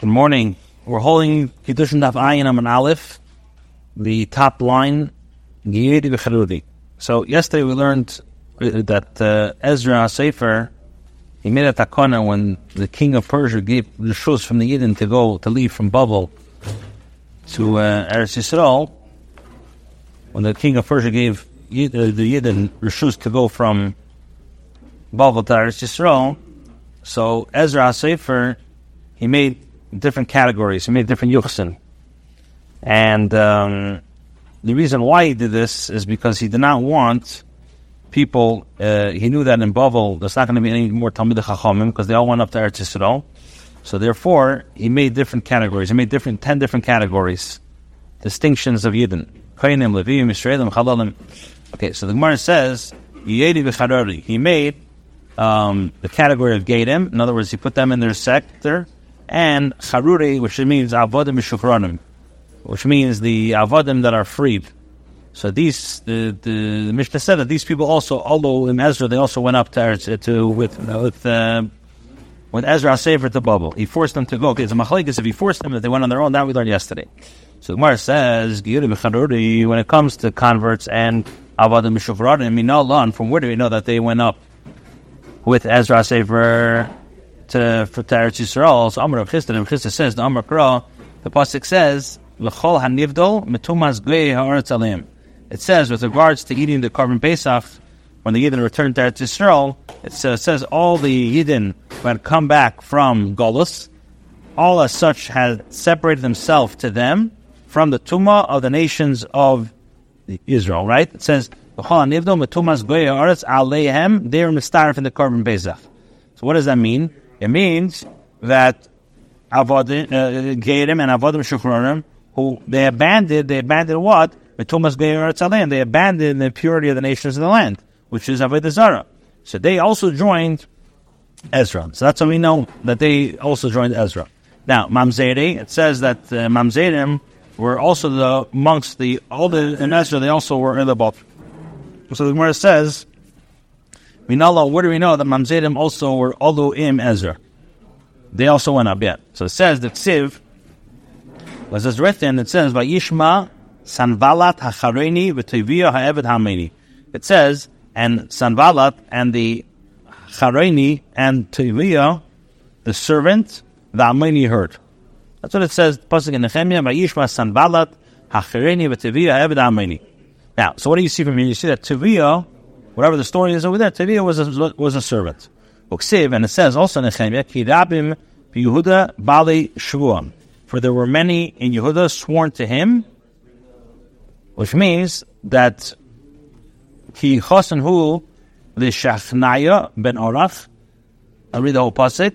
Good morning. We're holding Kiddushin Daf Ayin Aman Aleph, the top line, Giyedi B'Charudi. So yesterday we learned uh, that uh, Ezra Sefer, he made a takana when the king of Persia gave the shus from the Yidden to go, to leave from Babel to uh, Eretz Yisrael. When the king of Persia gave Yid, uh, the Yidden shus to go from Babel to Eretz Yisrael, so Ezra Sefer, he made different categories. He made different yuchsin. And um, the reason why he did this is because he did not want people, uh, he knew that in Bavel there's not going to be any more Talmud Chachamim because they all went up to Eretz Yisrael. So therefore, he made different categories. He made different, ten different categories, distinctions of Yidden. Okay, so the Gemara says, He made um, the category of Gadim. In other words, he put them in their sector and charuri, which means avodim mishufranim, which means the avodim that are freed. So these, the, the, the Mishnah said that these people also, although in Ezra, they also went up to, to with with uh, with Ezra Sefer to Babel. He forced them to go. It's a machlekes if he forced them, that they went on their own. That we learned yesterday. So the Gemara says, when it comes to converts and avodim mishufranim, minallah, from where do we know that they went up with Ezra Sefer Uh, to for Teretz Yisrael. So Chisda, and Chisda says the Amar Kra, the pasuk says l'chol hanivdol metumas gei haaretz. It says with regards to eating the korban pesach when the Yidden returned to Eretz Yisrael, it says all the Yidden who had come back from Golus, all as such had separated themselves to them from the tuma of the nations of Israel. Right? It says l'chol hanivdol metumas gei haaretz aleihem. They're mistarif in the korban pesach. So what does that mean? It means that Avodim, uh, and Avodim Shuchronim, who they abandoned, they abandoned what? Thomas Geir They abandoned the purity of the nations of the land, which is Avodah Zarah. So they also joined Ezra. So that's how we know that they also joined Ezra. Now, Mamzeri, it says that uh, Mamzerim were also the monks, the all the in Ezra. They also were in the boat. So the Gemara says Minallah, where do we know that Mamzerim also were im Ezra? They also went up, yet. So it says that Siv was as written, it says, Vayishma Sanvalat HaChareni V'Teviyah Ha'eved Hameni. It says, and Sanvalat and the Chareni and Teviyah, the servant, the Ameni heard. That's what it says, Pasuk in Nehemiah, Vayishma Sanvalat HaChareni V'Teviyah Ha'eved Hameni. Now, so what do you see from here? You see that Teviyah whatever the story is over there, Teviyah was a, was a servant. Uksiv, and it says also Nehemiah, Kirabim Yehuda Bali Shvuam. For there were many in Yehuda sworn to him, which means that he chosen hu Shachnaya ben Orach. I'll read the whole pasuk.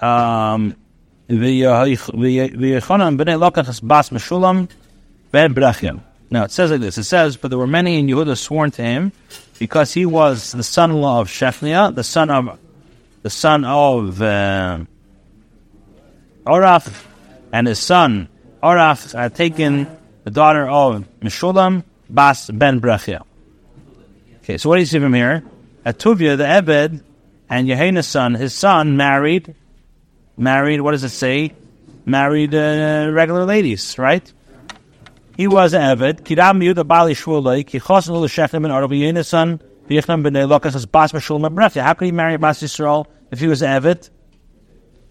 Um. Now it says like this. It says, but there were many in Yehuda sworn to him, because he was the son-in-law of Shechniah, the son of the son of uh, Oraf, and his son Oraf had taken the daughter of Meshulam Bas ben Brechia. Okay, so what do you see from here? Atuvia the Ebed, and Yehuda's son, his son married, married. What does it say? Married uh, regular ladies, right? He was an Eved. Kiram Yehuda Bali Shvulei. Ki chosin ulu shechem ben Arabi Yehuda's son. V'yichnam b'nei Lokas as Bas Meshul Mebrefya. How could he marry Bas Yisrael if he was an Eved?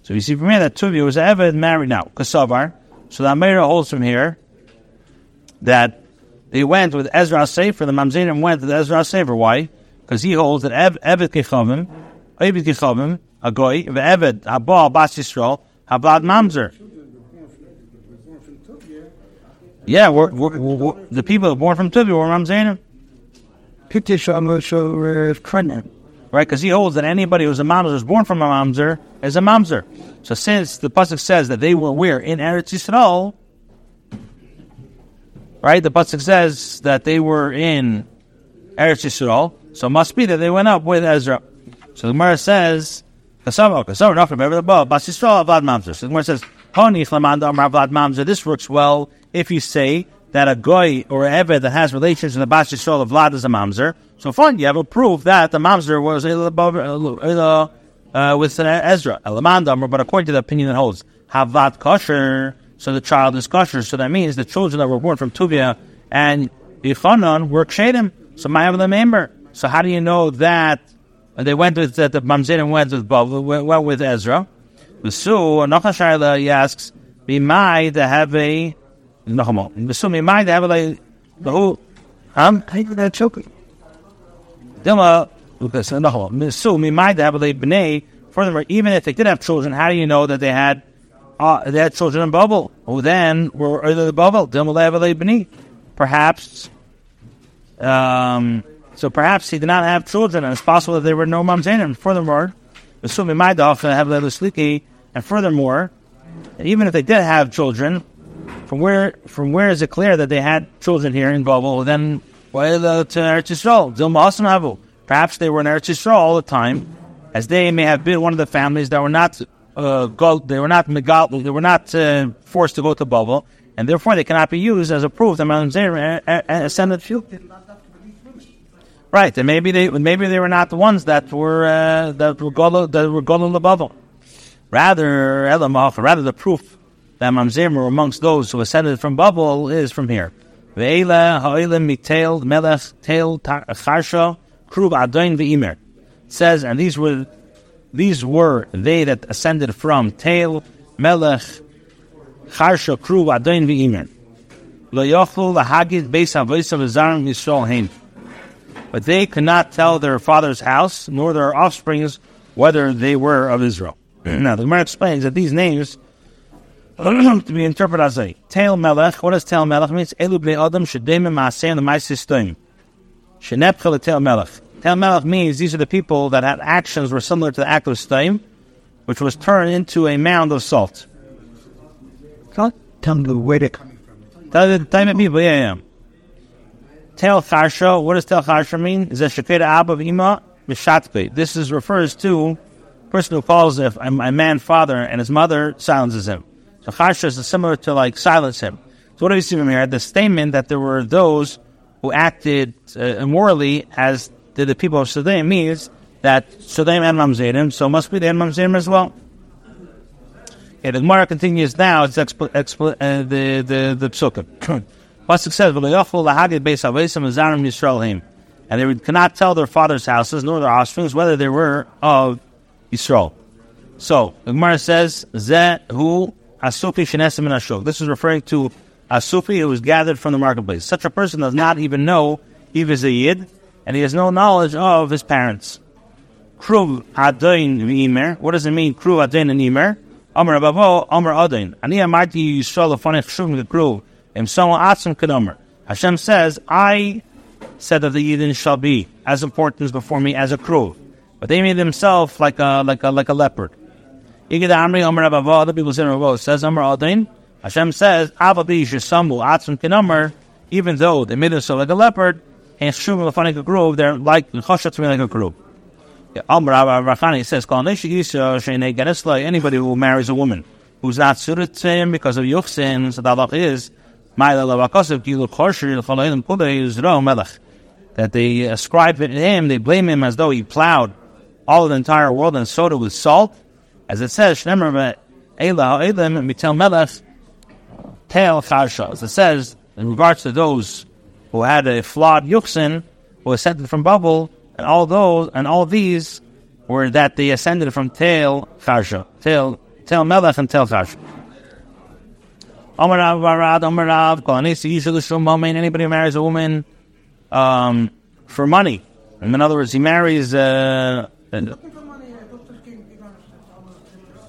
So you see from here that Tuvi was an Eved married now. Kasavar. So the Amira holds from here that they went with Ezra Sefer. The Mamzerim went with Ezra Sefer. Why? Because he holds that Ev, Eved Kichavim, Eved Kichavim, a goy, Eved Habal Bas Yisrael, Habad Mamzer. Yeah, we're, we're, we're, the people born from Tuvi were Mamzerim. Right, because he holds that anybody who's a mamzer who's born from a mamzer is a mamzer. So since the pasuk says that they were where in Eretz Yisrael, right? The pasuk says that they were in Eretz Yisrael, so it must be that they went up with Ezra. So the Gemara says, "Kasama, oh, kasama, not from above, Bas Yisrael avad mamzer." So the Gemara says, "Honey, chlamanda amar avad mamzer." This works well if you say that a goy or a eved that has relations in the Bas Yisrael of Vlad is a mamzer. So fine, you have a proof that the mamzer was uh, with Ezra. Elamandam, but according to the opinion that holds Havat kosher, so the child is kosher. So that means the children that were born from Tuvia and Yechanan were kshedim. So my the member. So how do you know that they went with that the Mamzerim went with Bavel, went with Ezra? Vesu Nachashayla he asks, Bimai to have a Nachamo. Vesu Bimai to have a the who I think that choking. Dilma because Nachamo. Vesu Bimai to have a bnei. Furthermore, even if they did have children, how do you know that they had uh, they had children in Bavel? Who then were either the Bavel Dilma Level bnei? Perhaps um so perhaps he did not have children, and it's possible that there were no mamzerim. Furthermore, assuming my dog have lelusliki, and furthermore, even if they did have children, from where from where is it clear that they had children here in Babel? Then why the, to Eretz Yisrael? Dilma Perhaps they were in Eretz Yisrael all the time, as they may have been one of the families that were not uh, go, they were not megal, they were not uh, forced to go to Babel, and therefore they cannot be used as a proof that Mount Zera ascended few. Right, and maybe they maybe they were not the ones that were uh, that were golden that were above Rather, rather the proof that Mamzerim were amongst those who ascended from Babel is from here. Ve'ela ha'olim mitail melech tail charsha krub adoin ve'imer. Says, and these were these were they that ascended from tail melech charsha krub adoin ve'imer. Lo yochlu lahagid beis avoisav zarim yisrael hein but they could not tell their father's house nor their offsprings whether they were of Israel. now, the Gemara explains that these names to be interpreted as a Tail Melech. What does Tail Melech mean? Elu bnei Adam shedemim maaseim the ma'asistim. Shenepchel Tail Melech. Tail Melech means these are the people that had actions were similar to the act of Steim, which was turned into a mound of salt. Tell them the way to come from. Tell the people, yeah, yeah. Tel Charsha, what does Tel Charsha mean? Is a Shekeda ab of Ima Mishatpe. This is refers to a person who calls a, a man father and his mother silences him. So Charsha is similar to like silence him. So what do we see from here? The statement that there were those who acted uh, immorally as did the people of Sodom means that Sodom and Mamzerim, so must be the Mamzerim as well. Okay, the Gemara continues now. It's uh, the the the psukim. Pasuk says, and they cannot tell their father's houses nor their offsprings whether they were of Yisrael. So the Gemara says, who asufi shenesim and ashok. This is referring to asufi who was gathered from the marketplace. Such a person does not even know he is a yid, and he has no knowledge of his parents. Kruv adain v'imer. What does it mean? Kruv adain and imer. Amar abavo, amar adain. Ani amarti Yisrael afanech shuvim kruv. Hashem says, I said that the Yidden shall be as important before me as a crow. But they made themselves like a like a like a leopard. Other people say oh, says Amr Adin. Hashem says, even though they made themselves like a leopard, and Shum like a grove, they're like to me like a grove. Amr Rachani says, Anybody who marries a woman who's not suited to him because of Yuchsin, so the is that they ascribe it to him, they blame him as though he plowed all of the entire world and sowed it with salt. As it says, As it says, in regards to those who had a flawed yuchsin, who ascended from Bavel, and all those and all these were that they ascended from tail charsha, tail tail melech and tail charsha. Amarav Varad, Amarav, anybody who marries a woman um, for money. And in other words, he marries. Uh,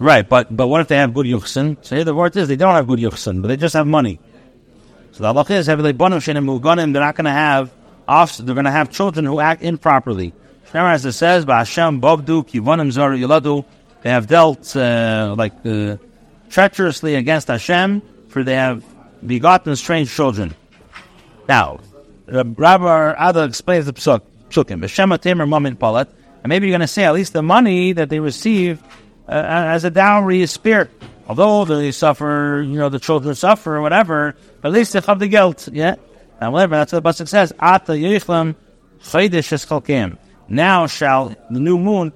right, but but what if they have good yuchsin? So here the word is they don't have good yuchsin, but they just have money. So the halach is they're not going to have offs. They're going to have children who act improperly. As it says, "Ba'Hashem bovdu kivanim zar yiladu." They have dealt uh, like uh, treacherously against Hashem for they have begotten strange children. Now, Rabbi Ada explains the psuk, psukim. B'shem Tamer Mamin Palat. And maybe you're going to say at least the money that they receive uh, as a dowry spirit. Although they suffer, you know, the children suffer or whatever, but at least they have the guilt. Yeah? And whatever, that's what the Pasuk says. Ata Yechlam Chaydish. Now shall the new moon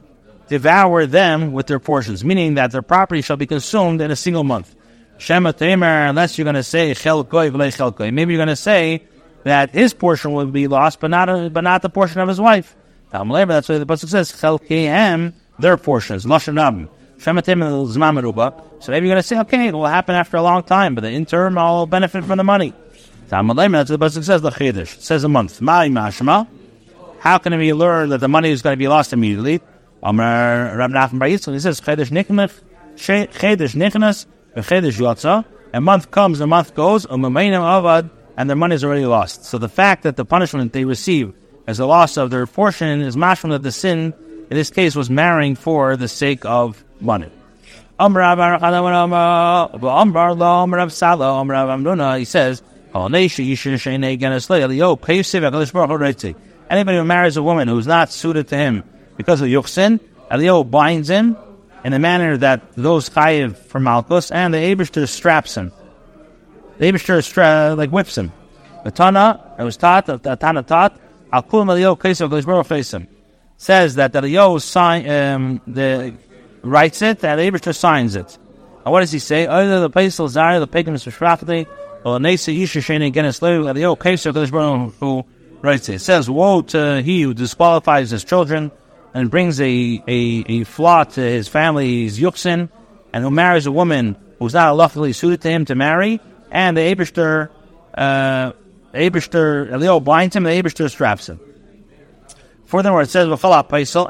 devour them with their portions, meaning that their property shall be consumed in a single month. Shema Tamer, unless you're going to say Chelkoi Chelkoi. Maybe you're going to say that his portion will be lost, but not a, but not the portion of his wife. That's why the pasuk says Chelkeihem, their portions, Lashon Zman So maybe you're going to say, okay, it will happen after a long time, but the interim I'll benefit from the money. That's the pasuk says. The It says a month. How can we learn that the money is going to be lost immediately? Yitzchak, he says, Chedesh Nichnas, Chedesh Nichnas, Chedesh Yotza, a month comes, a month goes, um, Avad, and their money is already lost. So the fact that the punishment they receive as a loss of their portion is mashman that the sin, in this case, was marrying for the sake of money. He says, Anybody who marries a woman who's not suited to him because of yuchsin, Eliyahu binds him in a manner that those chayiv for Malkus, and the Abishter straps him. The Abishter stra- like whips him. The Tana, it was taught, the Tana taught, Al Kulam Kesef Glishbaro face him. Says that Eliyahu sign, um, the, writes it, and the Abishter signs it. And what does he say? Either the Pesel Zari, the pagan Mr. Shrafati, or Nesa Yisha Shani Genes the old Kesef Glishbaro who writes it. It says, Woe to he who disqualifies his children and brings a, a, a flaw to his family, family's yuxin, and who marries a woman who's not lawfully suited to him to marry, and the Abishter, uh, Abishter, Elio blinds him, the Abishter straps him. Furthermore, it says,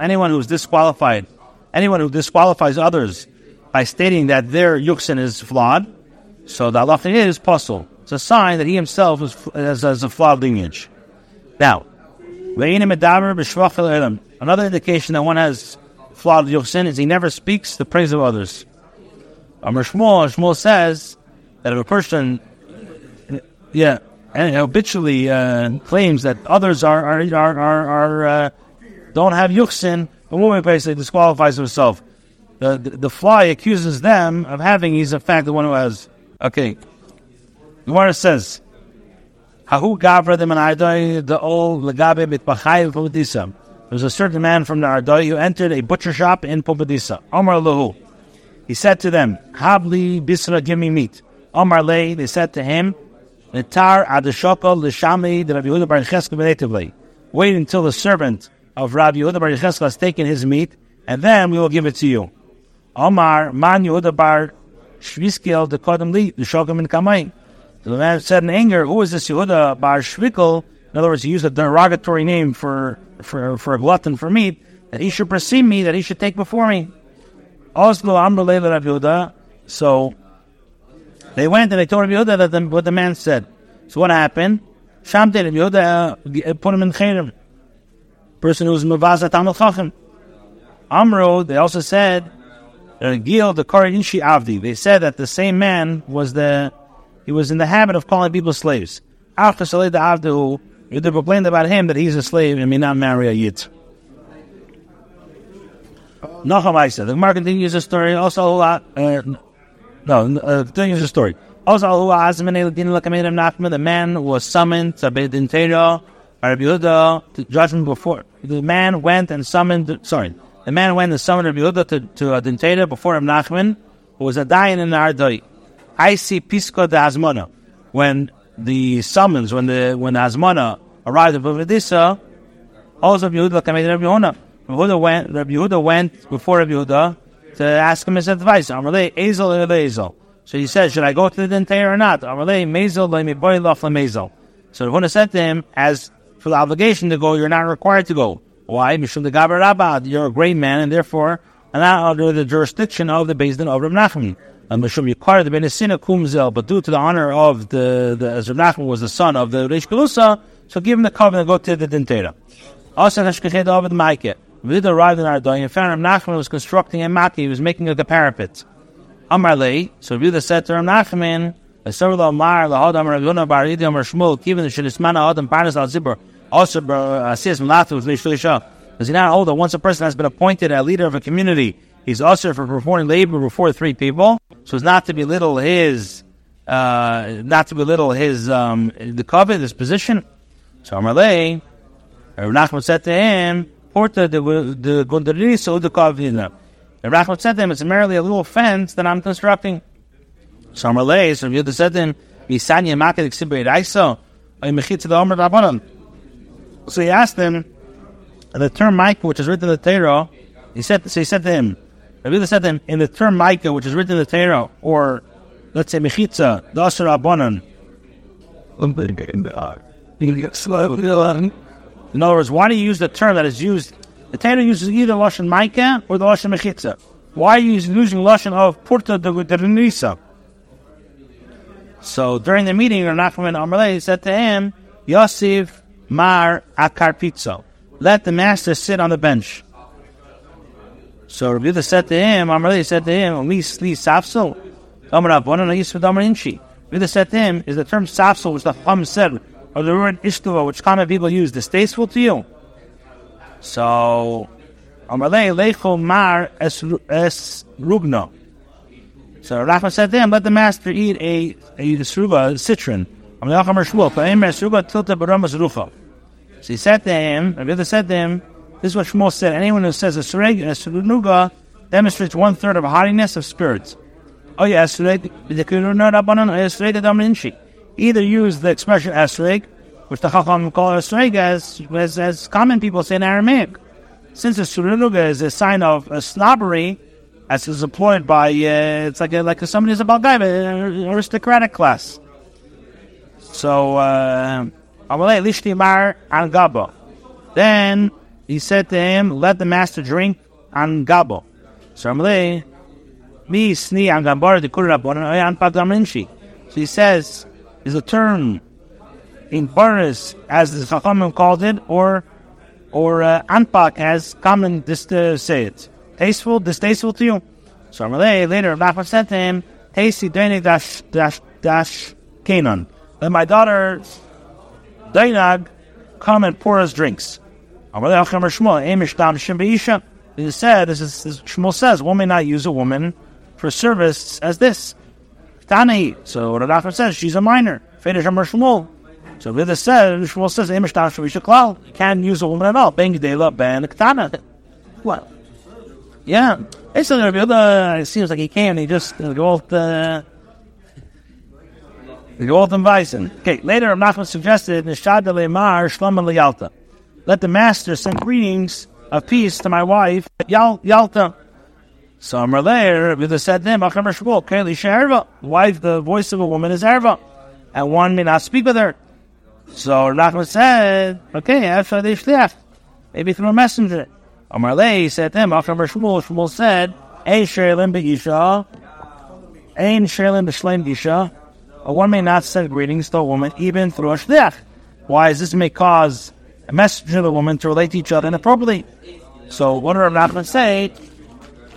anyone who's disqualified, anyone who disqualifies others by stating that their yuxin is flawed, so the Allah is puzzle. It's a sign that he himself is, has, has a flawed lineage. Now, Another indication that one has flawed yochsin is he never speaks the praise of others. Amr Shmuel, Shmuel says that if a person, yeah, and habitually uh, claims that others are are are, are, are uh, don't have yuchsin, the woman basically disqualifies herself. The, the, the fly accuses them of having. He's in fact the one who has. Okay, one says Hahu gavra the manardoi the old legabe mitpachayiv pumbedisa. There was a certain man from the Ardoi who entered a butcher shop in Pumbedisa. Omar Lahu. He said to them, Habli bisra, give me meat. Omar Le, they said to him, Netar adashoko l'shami the Rabbi Yehuda bar Wait until the servant of Rabbi Yehuda bar Yecheskel has taken his meat, and then we will give it to you. Omar man Yehuda bar Shviskel the Kodem Li, the in Kamayim. The man said in anger, "Who is this Yehuda Bar Shvikel?" In other words, he used a derogatory name for for for a glutton for meat. That he should precede me, that he should take before me. Oslo Amrle Rav Yehuda. So they went and they told Rav Yehuda that the, what the man said. So what happened? Shamte Rav Yehuda uh, put him in cherem. Person who's mavazat tamil chachim. Amro. They also said. Uh, Gil the Korinshi Avdi. They said that the same man was the he was in the habit of calling people slaves. After Saleh the Avdu, they complained about him that he's a slave and may not marry a Yit. Nacham said, the Gemara continues the story. Also, uh, no, uh, continues the story. Also, the man was summoned to Bedin Teira by Rabbi Yehuda to judgment before. The man went and summoned, sorry, the man went and summoned Rabbi Yehuda to, to uh, Din before Rabbi Nachman, who was a dying in the Ardoi. I see Pisco de Asmana. When the summons, when the when the Asmana arrived at Bavadisa, also Rabbi Yehuda came to Rabbi Yehuda. Rabbi Yehuda went, Rabbi Yehuda went before Rabbi Yehuda to ask him his advice. Amalei, Ezel Ezel. So he said, should I go to the Dentay or not? Amalei, Mazel, Lemi Boy Laf Mazel. So Rabbi said to him, as for the obligation to go, you're not required to go. Why? You're a great man, and therefore, and not under the jurisdiction of the Beis Din of Rabbi Nachman and but due to the honor of the, the as Nachman was the son of the Reish Galusa, so give him the covenant go to the Dintera. Also, Hashkechet Ovid Maike. Vid arrived in Ardoy and found Nachman was constructing a maki, he was making a parapet. Amar Lei, so Vid said to Ram Nachman, Asarla Mar, the Hodam Ravuna Bar Idi Amar Shmuel, the Shilismana Adam Parnas al Zibur, also Leishlisha. Does he not that once a person has been appointed a leader of a community, he's also for performing labor before three people? so as not to belittle his, uh, not to belittle his um, the covet, his position. So Amarle, Nachman said to him, porta the gondari so the kavina. And Rachman said to him, it's merely a little fence that I'm constructing. So Amalei, so Yehuda said to him, Misanya maket exhibit Raiso, ay mechit to the Omer Rabbanon. So he asked him, the term Micah, which is written in the Torah, he said, so he said to him, Rabbi said to him, in the term Micah, which is written in the Torah, or let's say Mechitza, the Asher Rabbanon. In other words, why do you use the term that is used? The Torah uses either Lashon Micah or the Lashon Mechitza. Why are you using Lashon of Purta de Nisa? So during the meeting, Nachman Amalei said to him, Yosef Mar Akar Pizzo. Let the master sit on the bench. So Rabbi said to him, Amalei said to him, Li Safsel. Amar Rabbanon Yisv Damar Inchi. Said to him, is the term Safsel, which the Chum said, or the word Ishtuva, which common people use, distasteful to you? So, Amalei Leichel Mar Es, Rugno. So Rachman said to him, let the master eat a, a a citron. So he said to him, Rabbi said to him, this is what Shmuel said, anyone who says a suruga demonstrates one third of haughtiness of spirits. Oh yeah, either use the expression esreg, which the Chacham call esreg as, as, as common people say in Aramaic. Since a suruga is a sign of a snobbery, as is employed by uh, it's like a, like somebody who's a Balgai, an aristocratic class. So uh, lishtimar an gabo. Then he said to him, "Let the master drink an gabo." So mi sni an pagdamrinshi. So he says, is a term in Baris, as the Chachamim called it, or or uh, anpak, as common just to say it tasteful, distasteful to you. So later Nachman said to him, Tasty Dainig dash dash dash Canaan. Let my daughter Dainag come and pour us drinks. Amalei Achamer Shmuel, Amish Dam Shim He said, this is Shmuel says, one may not use a woman for service as this. Tani. So Nachman says she's a minor. Finish Amar Shmuel. So Vida said, Shmuel says, Amish Dam Shim You can't use a woman at all. Ben Gdela Ben Ktana. What? Yeah. It's a little bit, it seems like he can. He just uh, go off the. The bison. Okay, later Nachman suggested Nishad Lemar Shlomo Yalta. Let the master send greetings of peace to my wife Yal, Yalta. So Amalei, Rabbi said to him, The wife, the voice of a woman is Erva, and one may not speak with her. So Nachman said, Okay, after they left, maybe through a messenger. Amarle said to him, after Shmuel, Shmuel said, Ein Shelim Be'isha, Ein Shelim B'Shleim Isha, a one may not send greetings to a woman even through a shliach. Why? Is this may cause a messenger of the woman to relate to each other inappropriately. So what Rav Nachman say?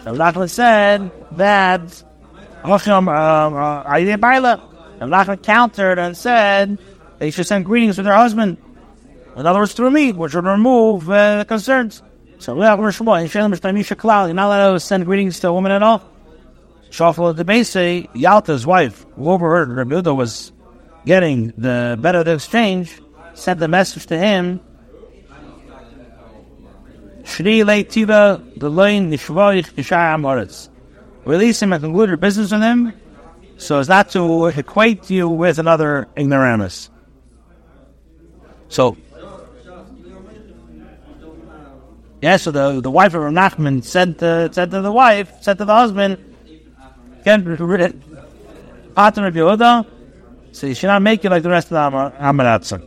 Rav Nachman said that Hashem Ayidei Baila. Rav Nachman countered and said they should send greetings to their husband. In other words, through me, which would remove uh, concerns. So you're not allowed to send greetings to a woman at all. Shafal base Yalta's wife, who overheard Rabbi was getting the better of the exchange, sent the message to him. Shri Leitiva the lane Nishvayich Nishayam Release him and conclude your business with him, so as not to equate you with another ignoramus. So Yeah, so the the wife of Nachman said to said to the wife, said to the husband, "Get rid of Pater of Yehuda, so you should not make it like the rest of the Amaratza."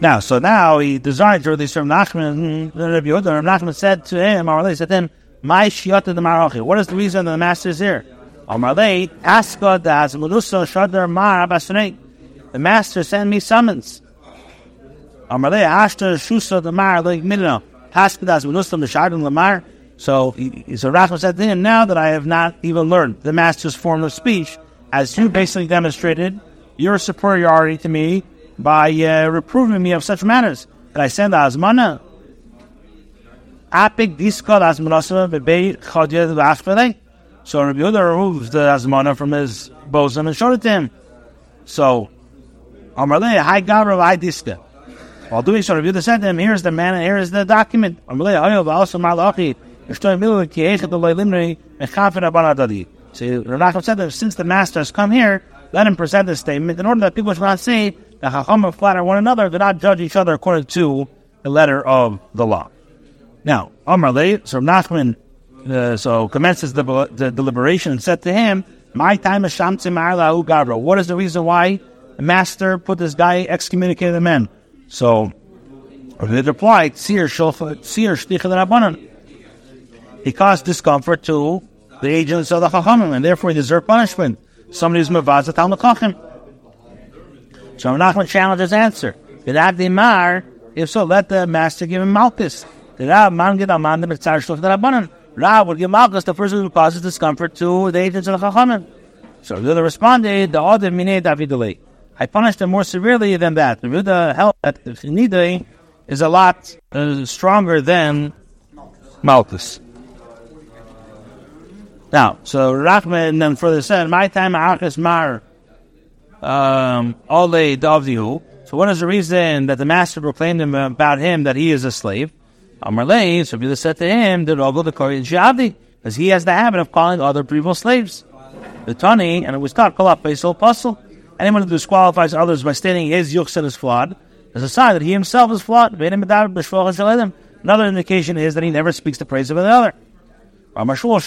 Now, so now he desired to release from Nachman, hmm, the Rabbi Yehuda. Nachman said to him, Amarle said to him, "My shiata the Marachi. What is the reason the master is here?" Amarle, ask God that Shadar Mar The master sent me summons. Amarle Ashta Shusa the Mar like Midna Haskadas Benustam the Shardim Lamar. So so Rachel said to him, Now that I have not even learned the master's form of speech, as you basically demonstrated your superiority to me by uh, reproving me of such matters, that I send the the So Rabbi Yehuda removes the Azmana from his bosom and showed it to him. So Amarle Hi Gabra Hi Diska. While doing so, Rabbi Yehuda said to him, "Here's the man, and here is the document." So Rav Nachman said that since the master has come here, let him present this statement in order that people should not say that Chachamim flatter one another, do not judge each other according to the letter of the law. Now, Amar Le, so Nachman uh, so commences the, the, deliberation and said to him, My time is Gabra. What is the reason why the master put this guy excommunicated the men? So they replied, Sir Shtichel he caused discomfort to the agents of the Chachamim, and therefore he deserved punishment. Somebody who's Mavaz Tal Chacham. So Nachman challenged his answer. If so, let the master give him Malchus. Rab would give Malchus the person who causes discomfort to the agents of the Chachamim. So the responded, the other Mine Davidale. I punished him more severely than that. The Ruda held that Nidai is a lot uh, stronger than Malchus. Now, so Rachman then further said, "My time achas mar um, ole davdihu." So, what is the reason that the master proclaimed him about him that he is a slave? Amarlei, so Bila said to him, "The robo the kori javdi," because he has the habit of calling other people slaves. The tani, and it was taught kol so puzzle. Anyone who disqualifies others by stating his yuchsin is flawed is a sign that he himself is flawed. Another indication is that he never speaks the praise of another. Shmuel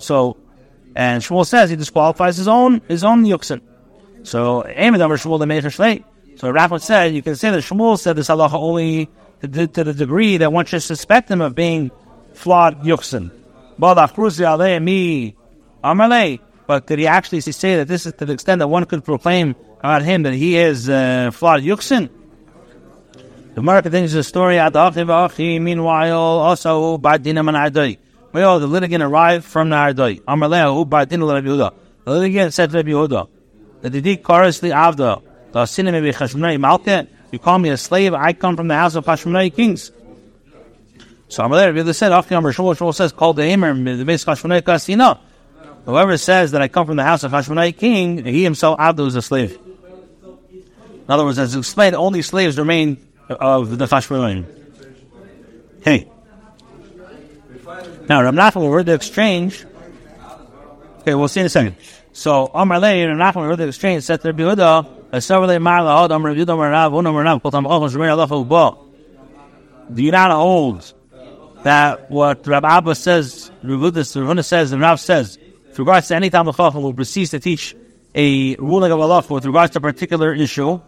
so and Shmuel says he disqualifies his own his own yuksin. So Amidam Shmuel the Meir. So Rafa said you can say that Shmuel said this halacha only to the, to the degree that one should suspect him of being flawed yuksin. But did he actually say that this is to the extent that one could proclaim about him that he is uh, flawed yuksin? The Gemara continues the story. Meanwhile, also Badinam and Ardai. Well, the litigant arrived from the Ardai. Amarlehu Badin Rabbi Yehuda. The litigant said to Rabbi Yehuda, "The karas li avda. The sinim be chashmonai malke. You call me a slave. I come from the house of Hashmonai kings." So Amarle Rabbi Yehuda said, "After Amar Shmuel, Shmuel says, called the Emer the base Hashmonai kasina." Whoever says that I come from the house of Hashmonai king, he himself Avda is a slave. In other words, as explained, only slaves remain of the Chashmonaim. Hey. Now, Rav Nachman will the exchange. Okay, we'll see in a second. So, Amar Lei, Rav Nachman will the exchange, said to Rabbi Yehuda, Asavale Mar Lahod, Rabbi Yehuda, Amar Rav, Amar Rav, Kol Shemir Allah, Uba. Do you not hold that what Rabbi Abba says, Rav Yehuda says, and Rav says, with regards to any time the Chacham will proceed to teach a ruling of Allah with regards to a particular issue,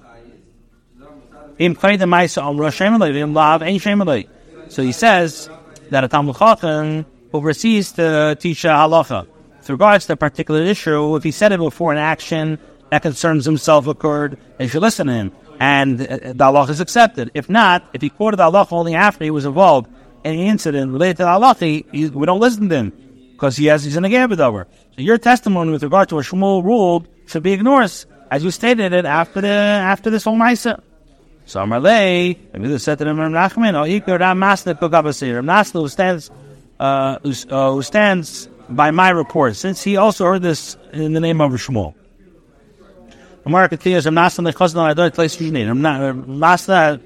so he says that a Talmud Chacham oversees to teach halacha with regards to a particular issue, if he said it before an action that concerns himself occurred, they should listen to him, and uh, the halacha is accepted. If not, if he quoted the halacha only after he was involved in an incident related to the halacha, we don't listen to him because he has he's in a gambit over. So your testimony with regard to a Shmuel ruled should be ignored, as you stated it after the after this whole ma'isa. So Amarle, Rabbi said to them, Ram Nachman, O Iker Ram Masna Kokabasir, Ram Nasla who stands, uh, who, uh, who stands by my report, since he also heard this in the name of Shmuel. Amar continues, Ram Nasla Nechazna Adon Tleis Ram Nasla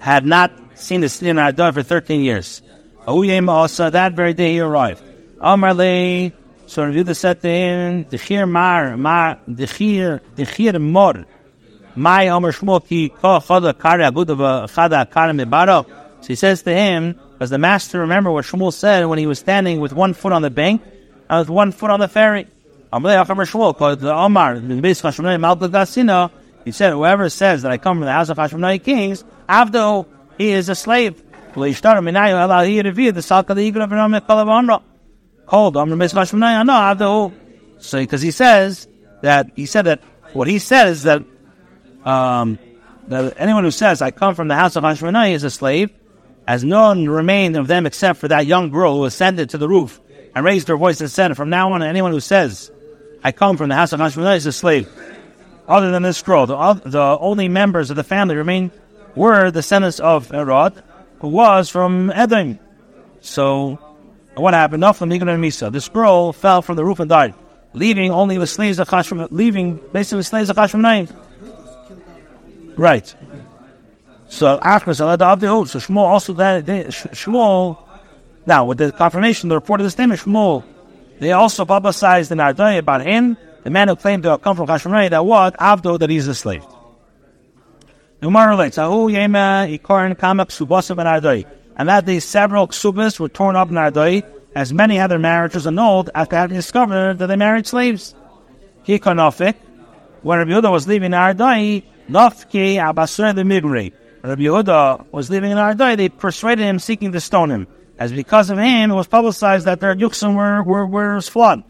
had not seen the city in Adon for 13 years. Auyem also, that very day he arrived. Amarle, so Rabbi said to him, Dechir Mar, Mar, Dechir, Dechir Mor, my Omer Shmuel. So he says to him, because the master remember what Shmuel said when he was standing with one foot on the bank and with one foot on the ferry. He said, whoever says that I come from the house of Hashmonai kings, after he is a slave. So because he says that he said that what he said is that um, that anyone who says, I come from the house of Hashmonai is a slave, as none remained of them except for that young girl who ascended to the roof and raised her voice and said, From now on, anyone who says, I come from the house of Hashmonai is a slave. Other than this girl, the, the only members of the family remained were the descendants of Erod, who was from Edom. So, what happened? Nothing, and Misa. The scroll fell from the roof and died, leaving only the slaves of Hashmonai, leaving basically the slaves of Hashmonai. Right. So after Salad Abdihu, oh, so Shmuel also that they, Shmuel. Now with the confirmation, the report of the statement, Shmuel, they also publicized in Ardai about him, the man who claimed to have come from Hashemai, that what Avdo that he's a slave. Gemara relates, Ahu Yema Ikarin Kamak Subasim and Ardai, and that these several ksubas were torn up in Ardai, as many other marriages annulled after having discovered that they married slaves. Hikonofik, when Rabbi Yehuda was leaving Ardai, Nofki Abasur the Migri. Rabbi Yehuda was living in Ardai, they persuaded him seeking to stone him. As because of him, it was publicized that their yuksim were, were, were flawed.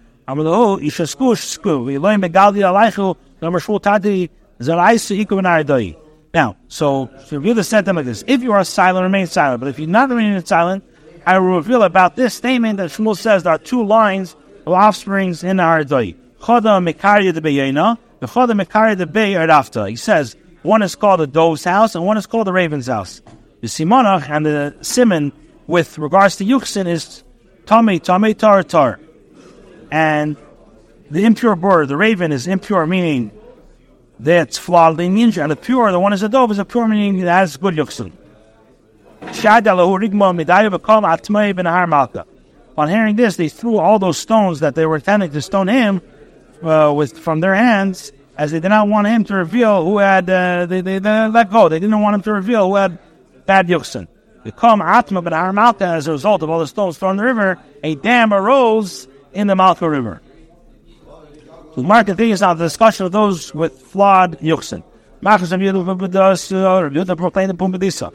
Ardai. Now, so Rabbi Yehuda to them like this, if you are silent, remain silent. But if you're not remaining silent, I will reveal about this statement that Shmuel says there are two lines of offsprings in Ardai. Choda Mekariya de Beyena, the Choda Mekariya the Bey Erdafta. He says, one is called the dove's house, and one is called the raven's house. The simonach and the simon, with regards to yuchsin, is tame, tame, tar, tar. And the impure bird, the raven, is impure, meaning that's flawed ninja, and the pure, the one is a dove, is a pure, meaning that has good yuchsin. On hearing this, they threw all those stones that they were intending to stone him uh, with from their hands as they did not want him to reveal who had, uh, they, they, they, let go. They didn't want him to reveal who had bad yuksin. Become Atma but Malka as a result of all the stones thrown in the river, a dam arose in the Malka River. So the Mark continues now the discussion of those with flawed yuksin. Machas of Yehuda proclaimed the Pumbedisa.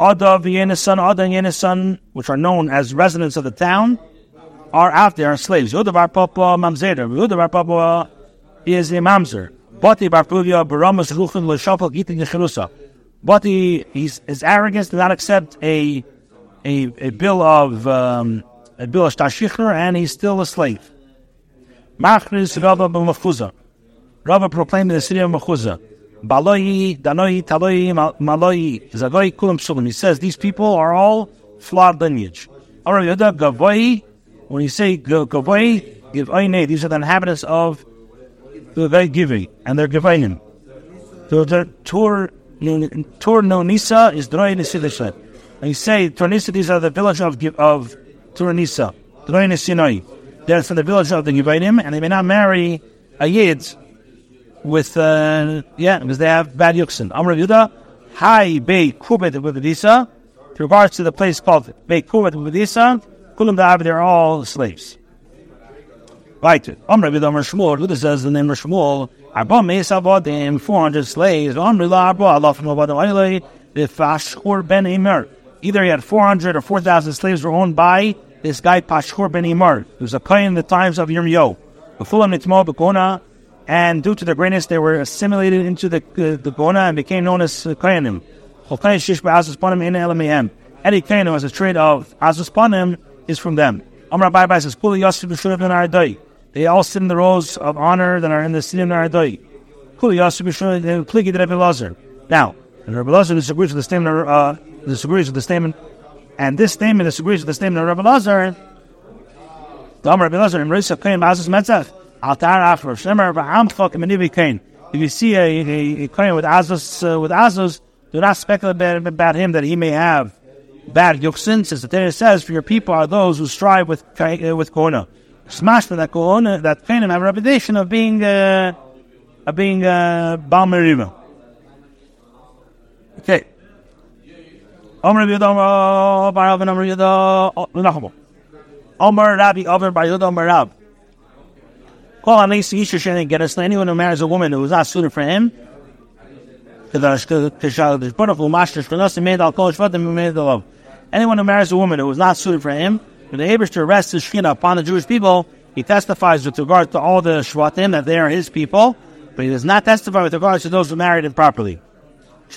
Ada Vienna's Ada and Yena's son, which are known as residents of the town, are out there slaves. Yehuda Bar Papa Mamzeder. Yehuda Bar Papa is a mamzer. Bati barpuvia baramas ruchin l'shafal gitin yecherusa. Bati, he's, his arrogance did not accept a a, a bill of um, a bill of stashichner, and he's still a slave. Machris Rava b'machuza. Rava proclaimed in the city of Machuza. Baloi, Danoi, Taloi, Maloi, Zagoi, Kulam Sulim. He says these people are all flawed lineage. Gavoi, when you say Gavoi, give Oine, these are the inhabitants of the giving, and they're giving. So the Tur Tur no Nisa is Droy Nisidisha. And you say Tornisa, these are the village of of Tur Nisa, Droy Nisinoi. They're from the village of the Givainim, and they may not marry a Yid with, uh, yeah, because they have bad yuksin. Amr Yuda, Hi Bei Kubet with With regards to the place called Bei Kubet with Kulam Da'av, they're all slaves. Om Rabbi Domer Shmuel, who says the name of Shmuel, Arba Meis Avodim, 400 slaves, Rabbi Arba, Allah from Ailei, the Fashur Ben Imer. Either he had 400 or 4,000 slaves were owned by this guy Pashur Ben Imer, who was a kohen in the times of Bekona, and due to their greatness, they were assimilated into the uh, the Gona and became known as Kohanim. Any kohen who has a trait of Azus Panim is from them. Amr Abai says, Kuli Yosef B'Shunav Aradai. They all sit in the rows of honor that are in the city of Naradai. Now, and Rabbi Lazar disagrees with the statement. Uh, disagrees with the statement, and this statement disagrees with the statement of Rabbi Lazar. Rabbi Lazar, Imrisa Kain Mazas Metzach, Altar Afro Shemer V'Amchok Menivi Kain. If you see a, a, with Azos uh, with Azos, do not speculate about him that he may have bad yuksin, since the Torah says, "For your people are those who strive with uh, with Kona." smash for that kohona, that Kainim have a reputation of being uh, of being uh, Baal Meriva. Okay. Omer Yudom Bar Avin Omer Yudom Omer Rabbi Avin Bar. Call on Nisi Isha anyone who marries a woman who is not suited for him. Anyone who marries a woman who is not suited for him, when the Abishter rests his Shekhinah upon the Jewish people, he testifies with regard to all the Shvatim that they are his people, but he does not testify with regard to those who married improperly.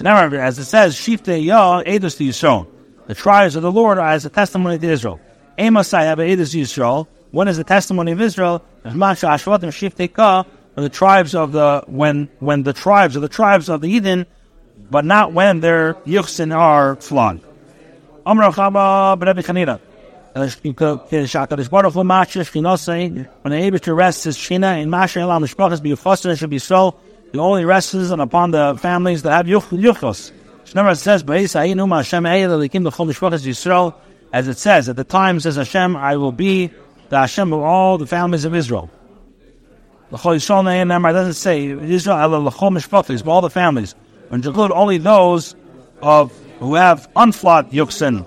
As it says, Shifte Yah Edus to Yisrael. The tribes of the Lord are as a testimony to Israel. Amosai have Edus Yisrael. One is the testimony of Israel. Masha Ashvatim Shifte the tribes of the when when the tribes of the tribes of the Eden, but not when their yuchsin are flawed. Amr Chaba Rebbe Chanina. When the Abishter rests his Shina in Masha Elam, the Shprachas be Yuchosin, should be so. He only rests upon the families that have Yuchos. It says, as it says, at the time, says Hashem, I will be the Hashem of all the families of Israel. It doesn't say Israel, but all the families. And include only those of who have unflawed Yuchsin,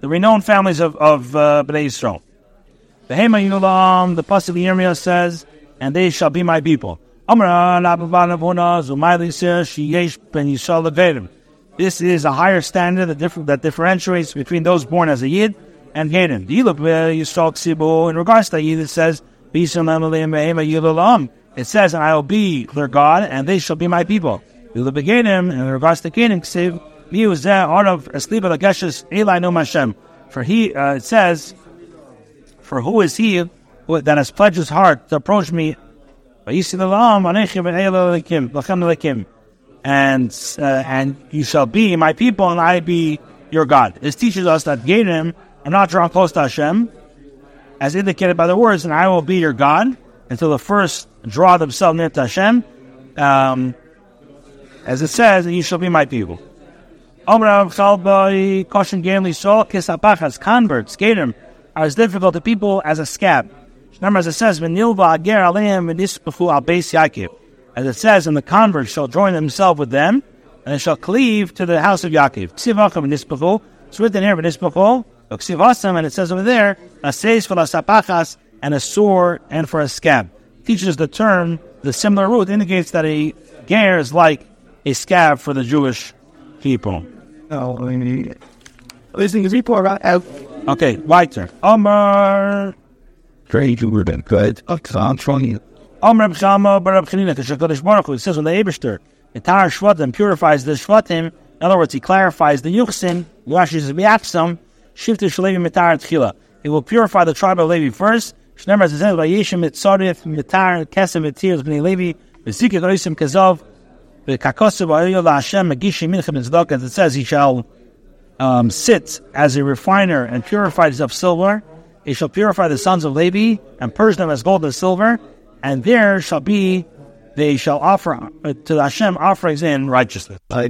the renowned families of, of uh, Bnei Israel. The Hema Yulam, the Pasuk Yirmiyah says, and they shall be my people. This is a higher standard that, differ- that differentiates between those born as a Yid and Gaden. In regards to Yid, it says, It says, and I will be their God, and they shall be my people. In regards to Gaden, for he, uh, it says, for who is he that has pledged his heart to approach me and uh, and you shall be my people, and I be your God. This teaches us that Gedim are not drawn close to Hashem, as indicated by the words, and I will be your God, until the first draw themselves near to Hashem, um, as it says, and you shall be my people. Converts, Gedim, are as difficult to people as a scab. Remember, as it says, as it says, and the converts shall join themselves with them, and they shall cleave to the house of Yaakov. It's written here, and it says over there, a seis for sapachas, and a sword, and for a scab. Teaches the term, the similar root indicates that a ger is like a scab for the Jewish people. Oh, I mean, listening to report about Okay, weiter. Omar. Great, you were good. I'm trying you. Om Reb Chama Bar Reb Chanina, Kashakadosh Baruch Hu, it says when the Eberster, entire Shvatim purifies the Shvatim, in other words, he clarifies the Yuchsin, Rashi says, Biaksam, Shifter Shalevi Mitar Tchila. He will purify the tribe of Levi first. Shnemer says, Vayeshim Mitzarif Mitar Kesem Mitir Bnei Levi, Vizikik Oisim Kazov, as it says, he shall um, sit as a refiner and purify himself silver. He shall purify the sons of Levi and purge them as gold and silver and there shall be they shall offer uh, to Hashem offerings in righteousness. Uh,